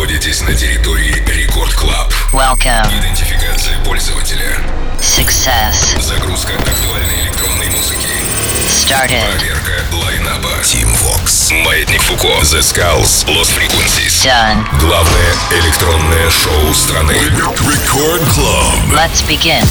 находитесь на территории Рекорд Клаб. Welcome. Идентификация пользователя. Success. Загрузка актуальной электронной музыки. Started. Проверка лайнаба. Team Vox. Маятник Фуко. The Skulls. Lost Frequencies. Done. Главное электронное шоу страны. Record Club. Let's begin.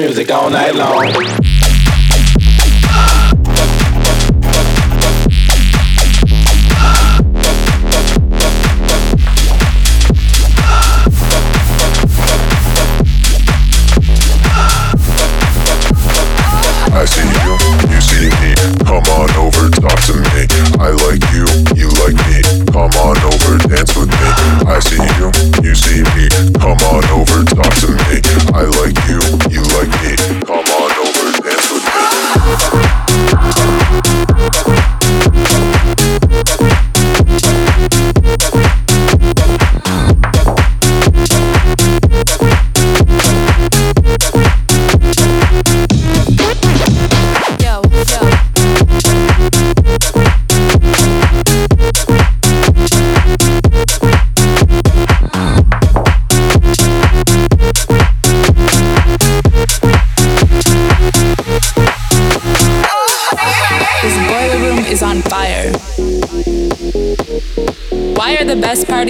Music all night long.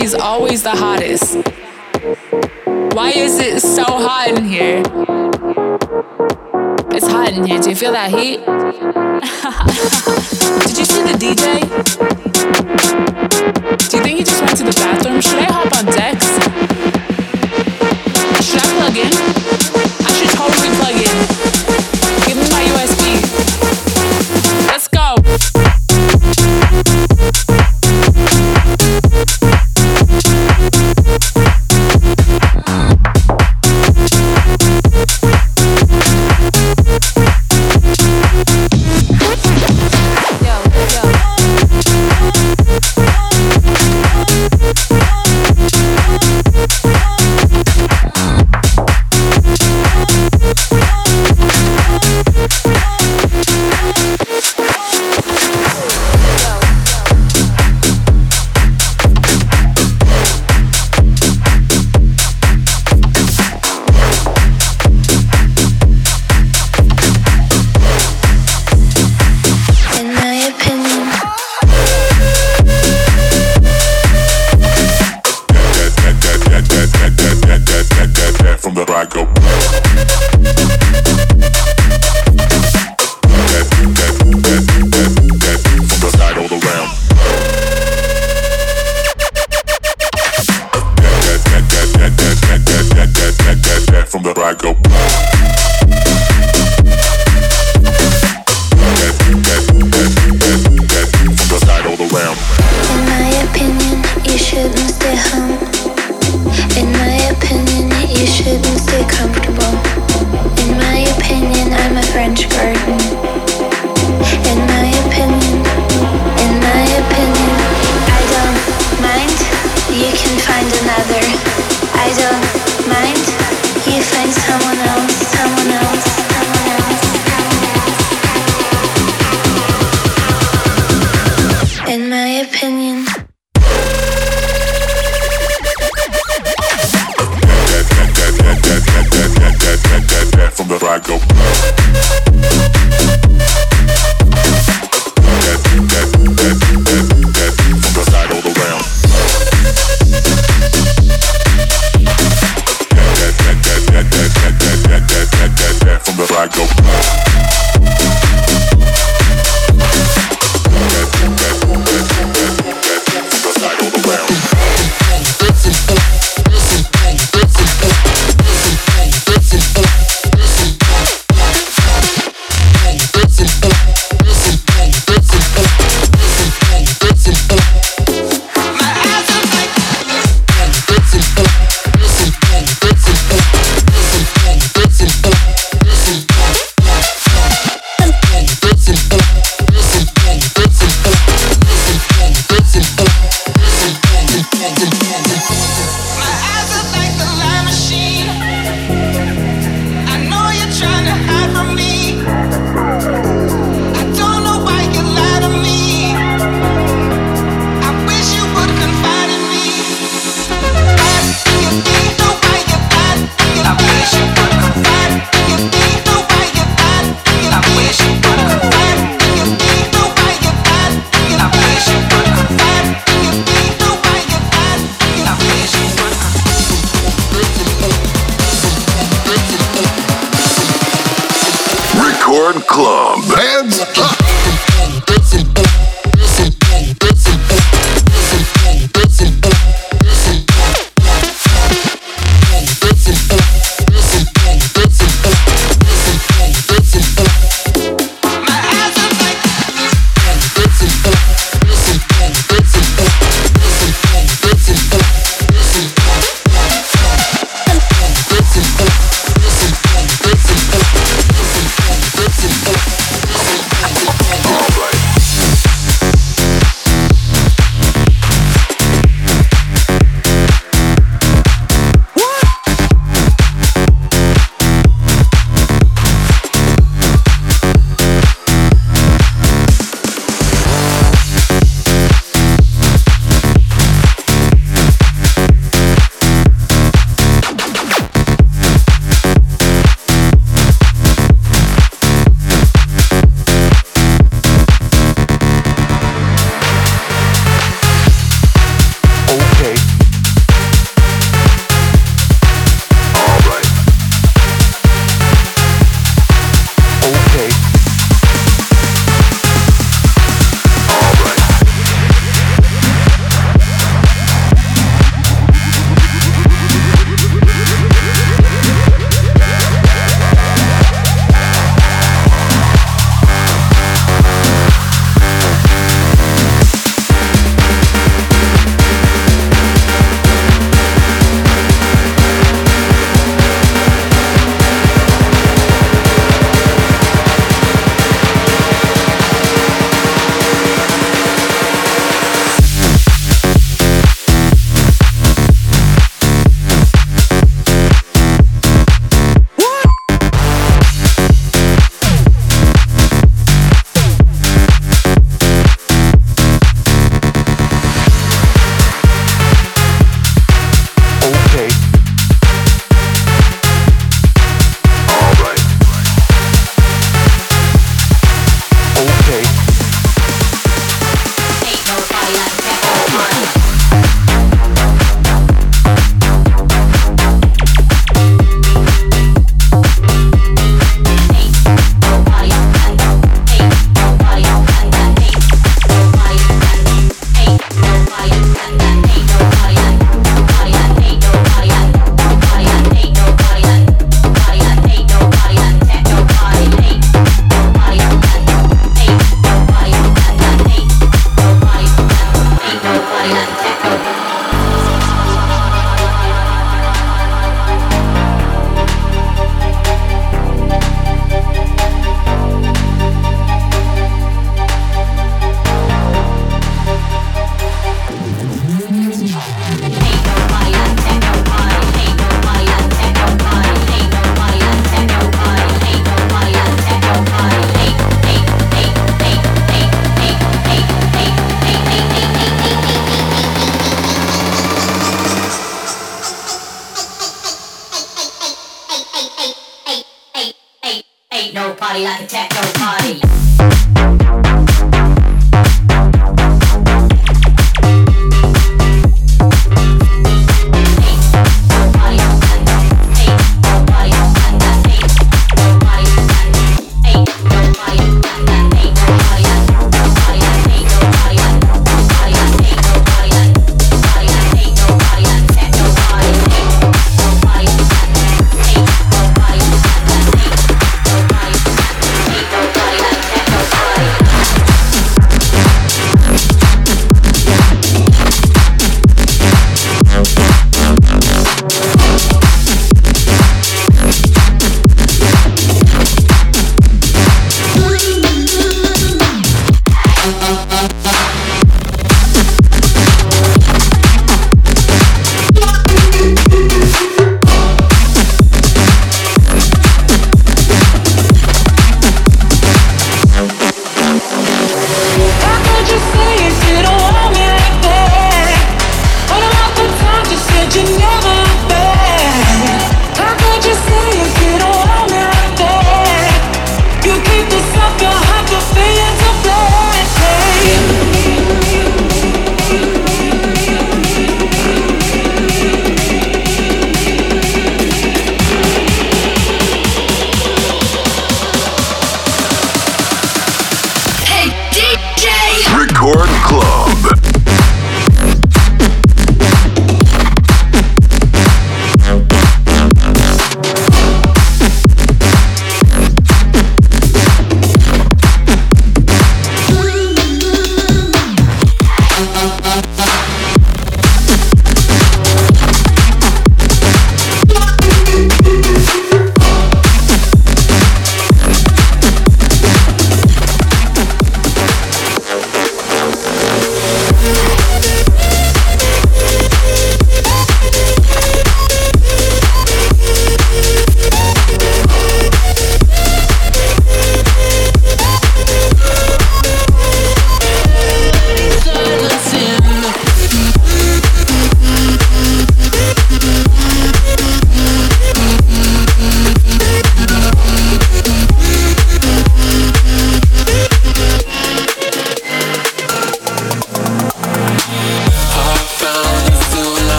Best party is always the hottest.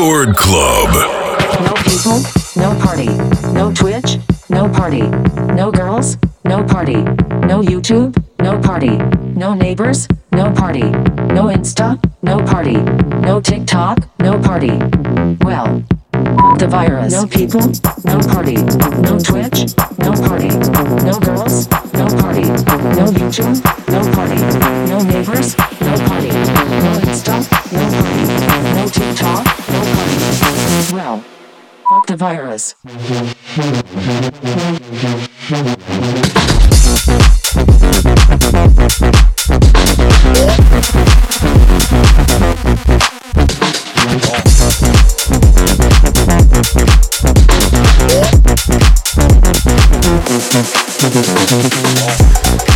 Record Club. No people, no party. No Twitch, no party. No girls, no party. No YouTube, no party. No neighbors, no party. No Insta, no party. No TikTok, no party. Well, the virus. No people, no party. No Twitch, no party. No girls, no party. No YouTube, no party. No neighbors, no party. No Insta, no party. No TikTok, no party. Well, fuck the virus. Thank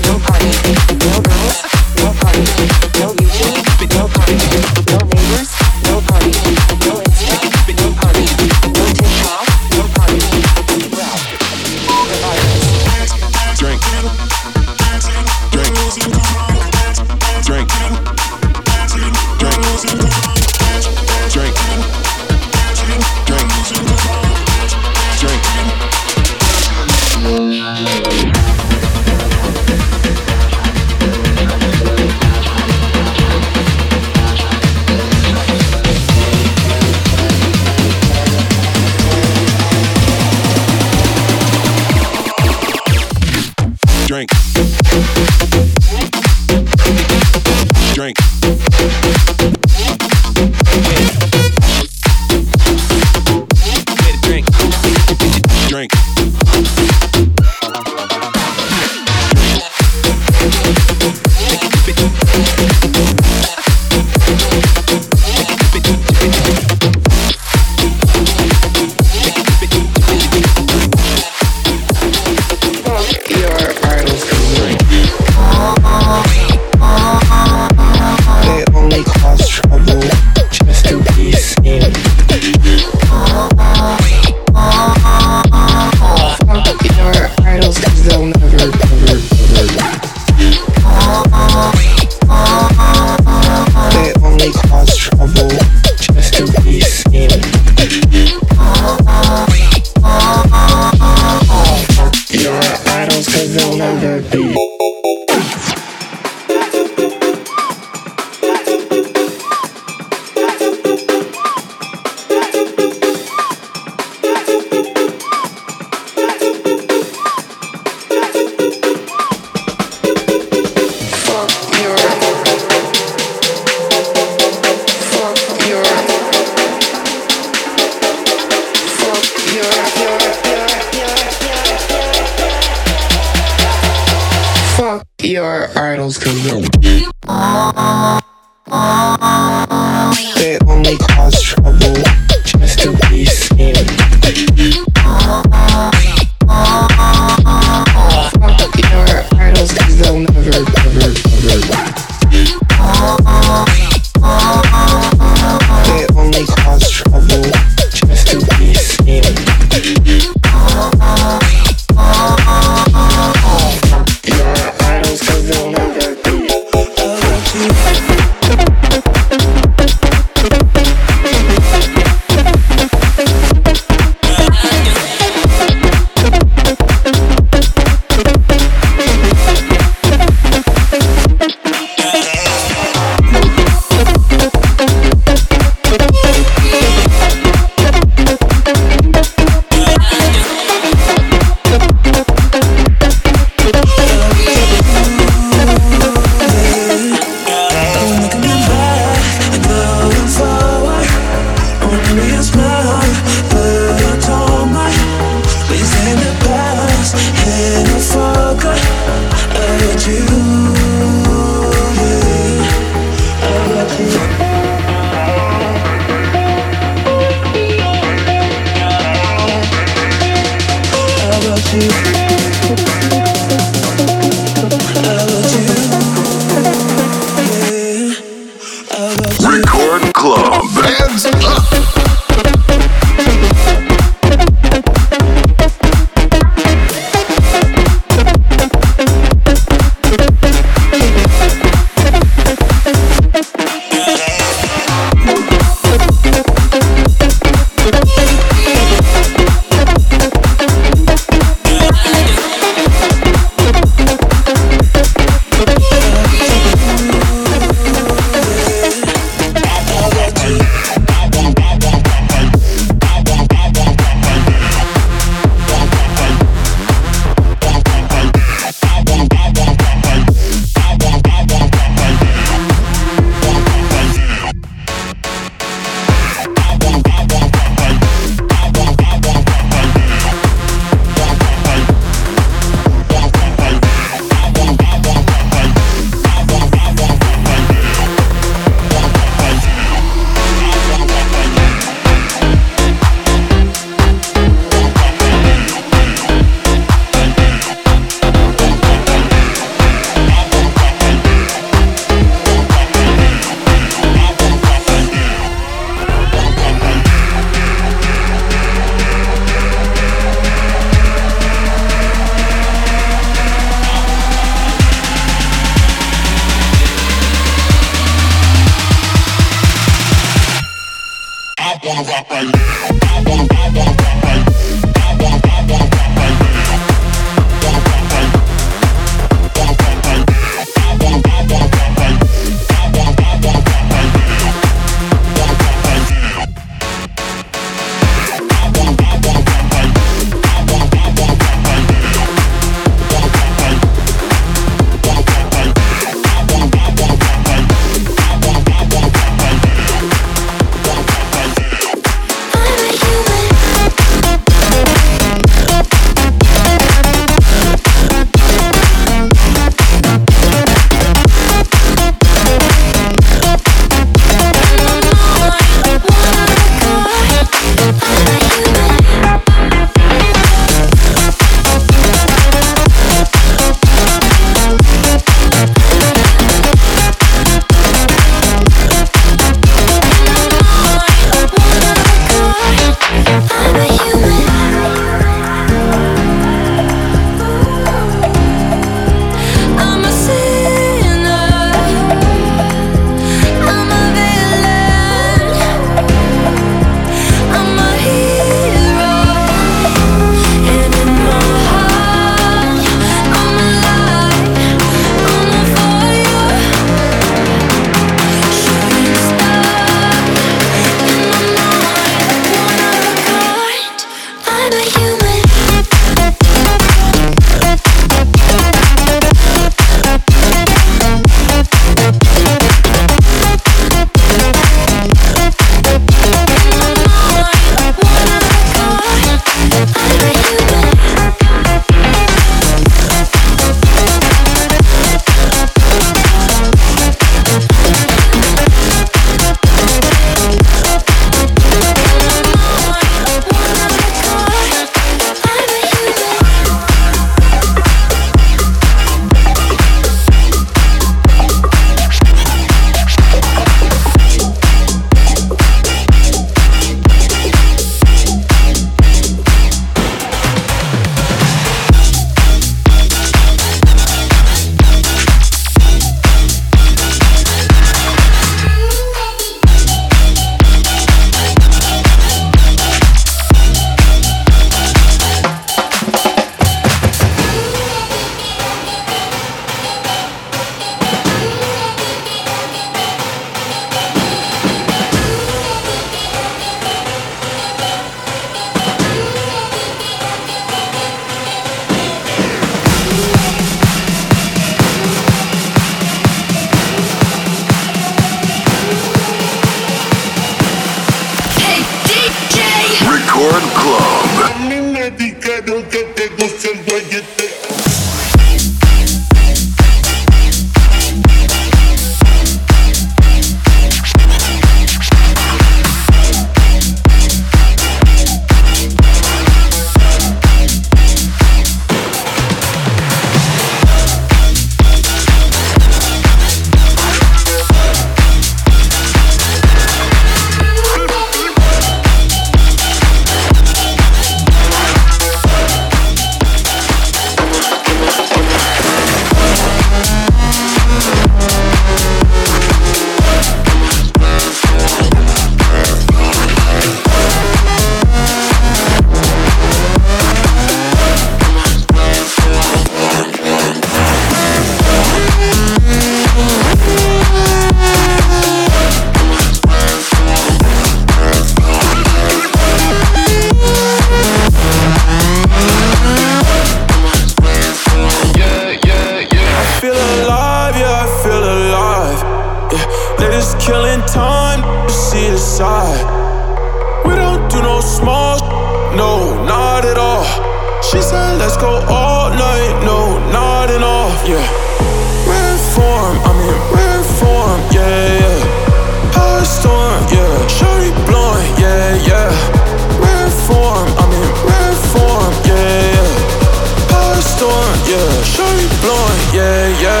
yeah. Shorty blowing, yeah, yeah.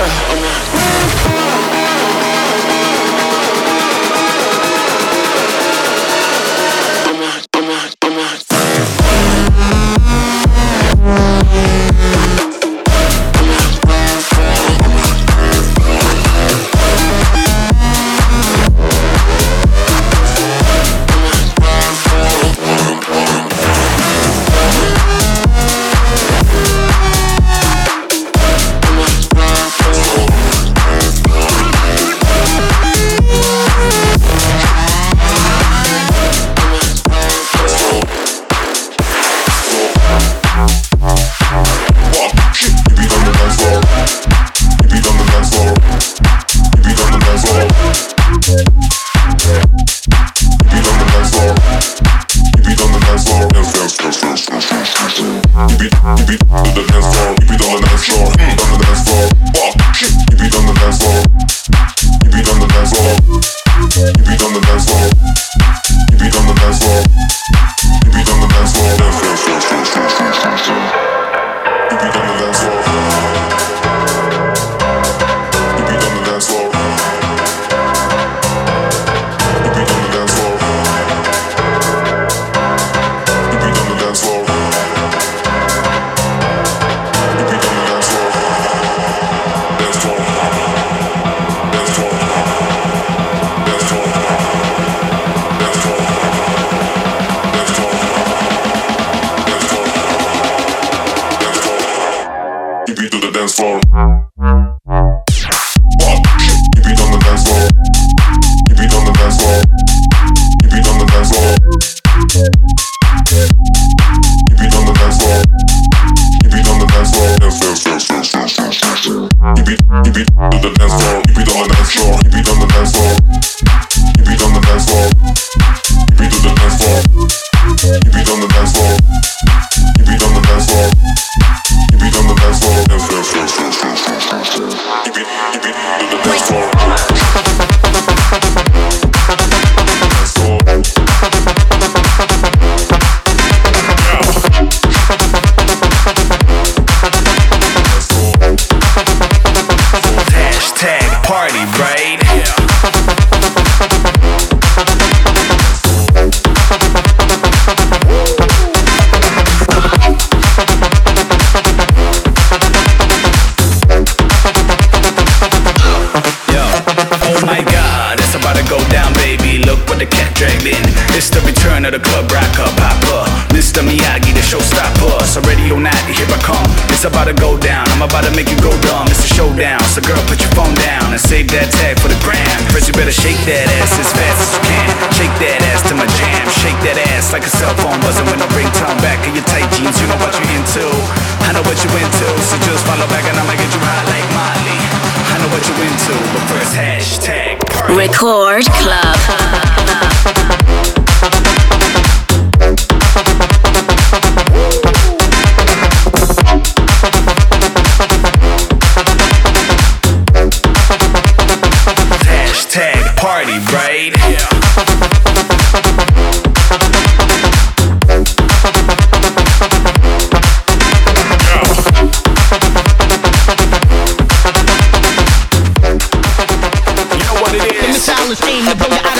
The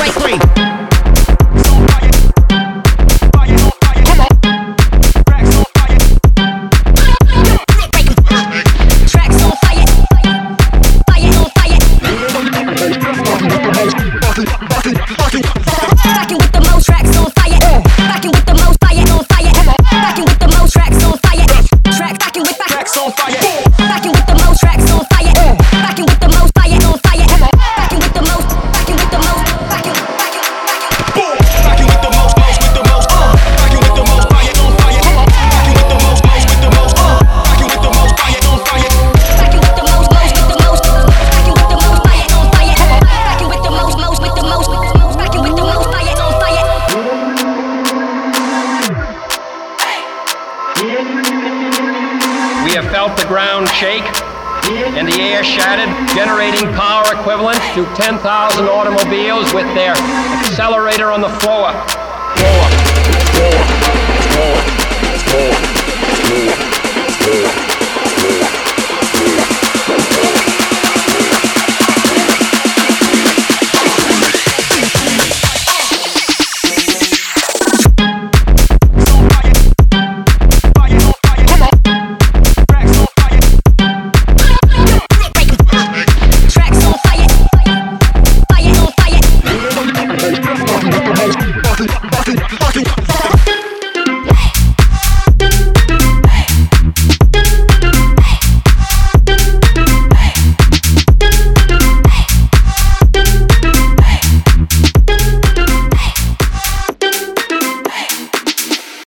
to